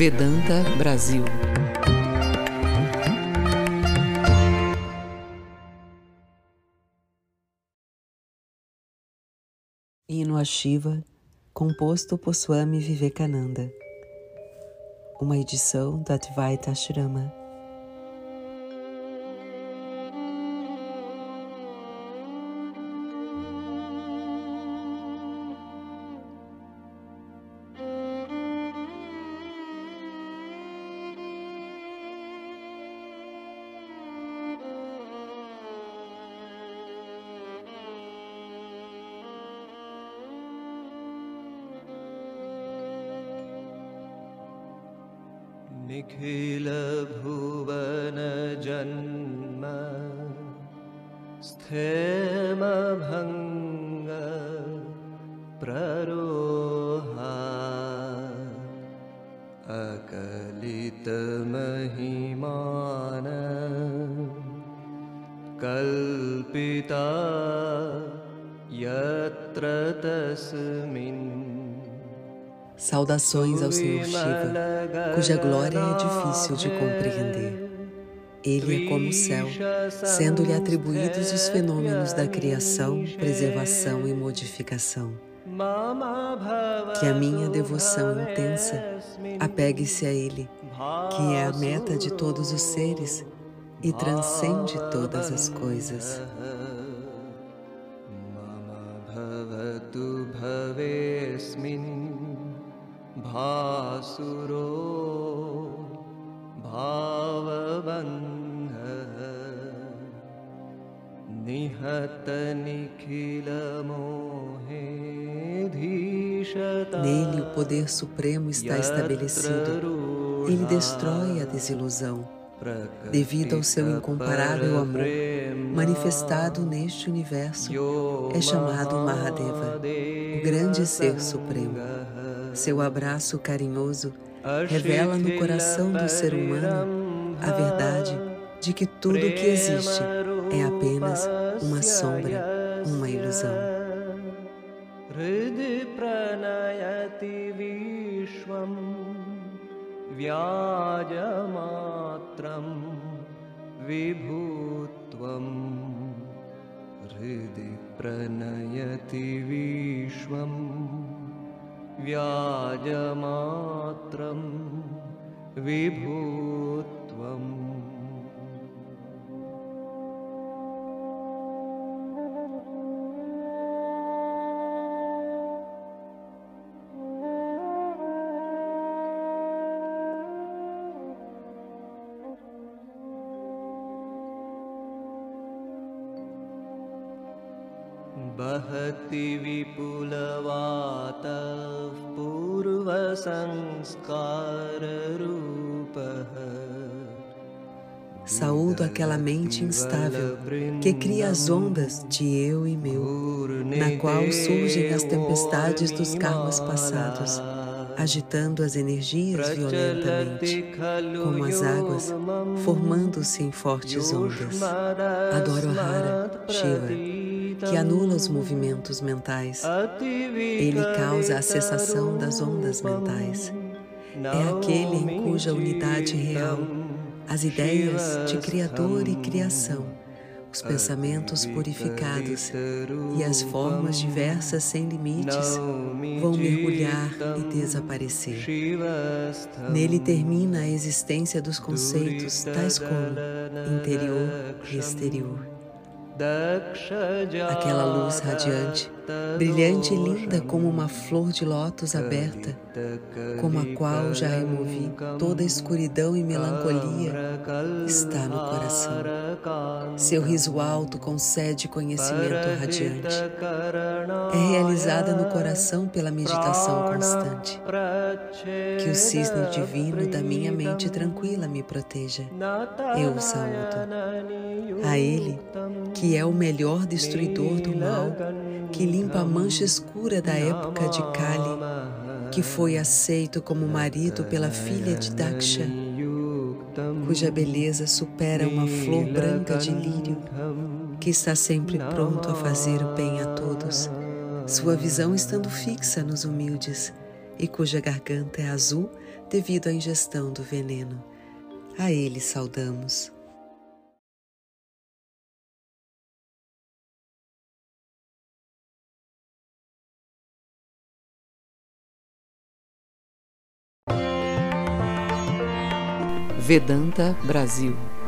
Vedanta Brasil. Hino a Shiva, composto por Swami Vivekananda. Uma edição da Advaita Ashrama. निखिलभुवनजन्म स्थेमभङ्ग प्ररोहा अकलितमहिमान कल्पिता यत्र तस्मिन् Saudações ao Senhor Shiva, cuja glória é difícil de compreender. Ele é como o céu, sendo-lhe atribuídos os fenômenos da criação, preservação e modificação. Que a minha devoção intensa apegue-se a Ele, que é a meta de todos os seres e transcende todas as coisas. भासुरो भावबन्धः Nele o poder supremo está estabelecido. Ele destrói a desilusão. Devido ao seu incomparável amor, manifestado neste universo, é chamado Mahadeva, o grande Ser Supremo. Seu abraço carinhoso revela no coração do ser humano a verdade de que tudo o que existe é apenas uma sombra, uma ilusão. हृदि प्रणयति विश्वम् व्याजमात्रं विभूत्वम्। वहति विपुलवातः Saúdo aquela mente instável que cria as ondas de eu e meu, na qual surgem as tempestades dos karmas passados, agitando as energias violentamente, como as águas, formando-se em fortes ondas. Adoro Hara, Shiva que anula os movimentos mentais. Ele causa a cessação das ondas mentais. É aquele em cuja unidade real as ideias de Criador e criação, os pensamentos purificados e as formas diversas sem limites vão mergulhar e desaparecer. Nele termina a existência dos conceitos tais como interior e exterior. Aquela luz radiante, brilhante e linda como uma flor de lótus aberta, como a qual já removi toda a escuridão e melancolia, está no coração. Seu riso alto concede conhecimento radiante. É realizada no coração pela meditação constante. Que o cisne divino da minha mente tranquila me proteja. Eu o saúdo. A ele, que é o melhor destruidor do mal, que limpa a mancha escura da época de Kali, que foi aceito como marido pela filha de Daksha, cuja beleza supera uma flor branca de lírio, que está sempre pronto a fazer o bem a todos, sua visão estando fixa nos humildes e cuja garganta é azul devido à ingestão do veneno. A ele saudamos. Vedanta Brasil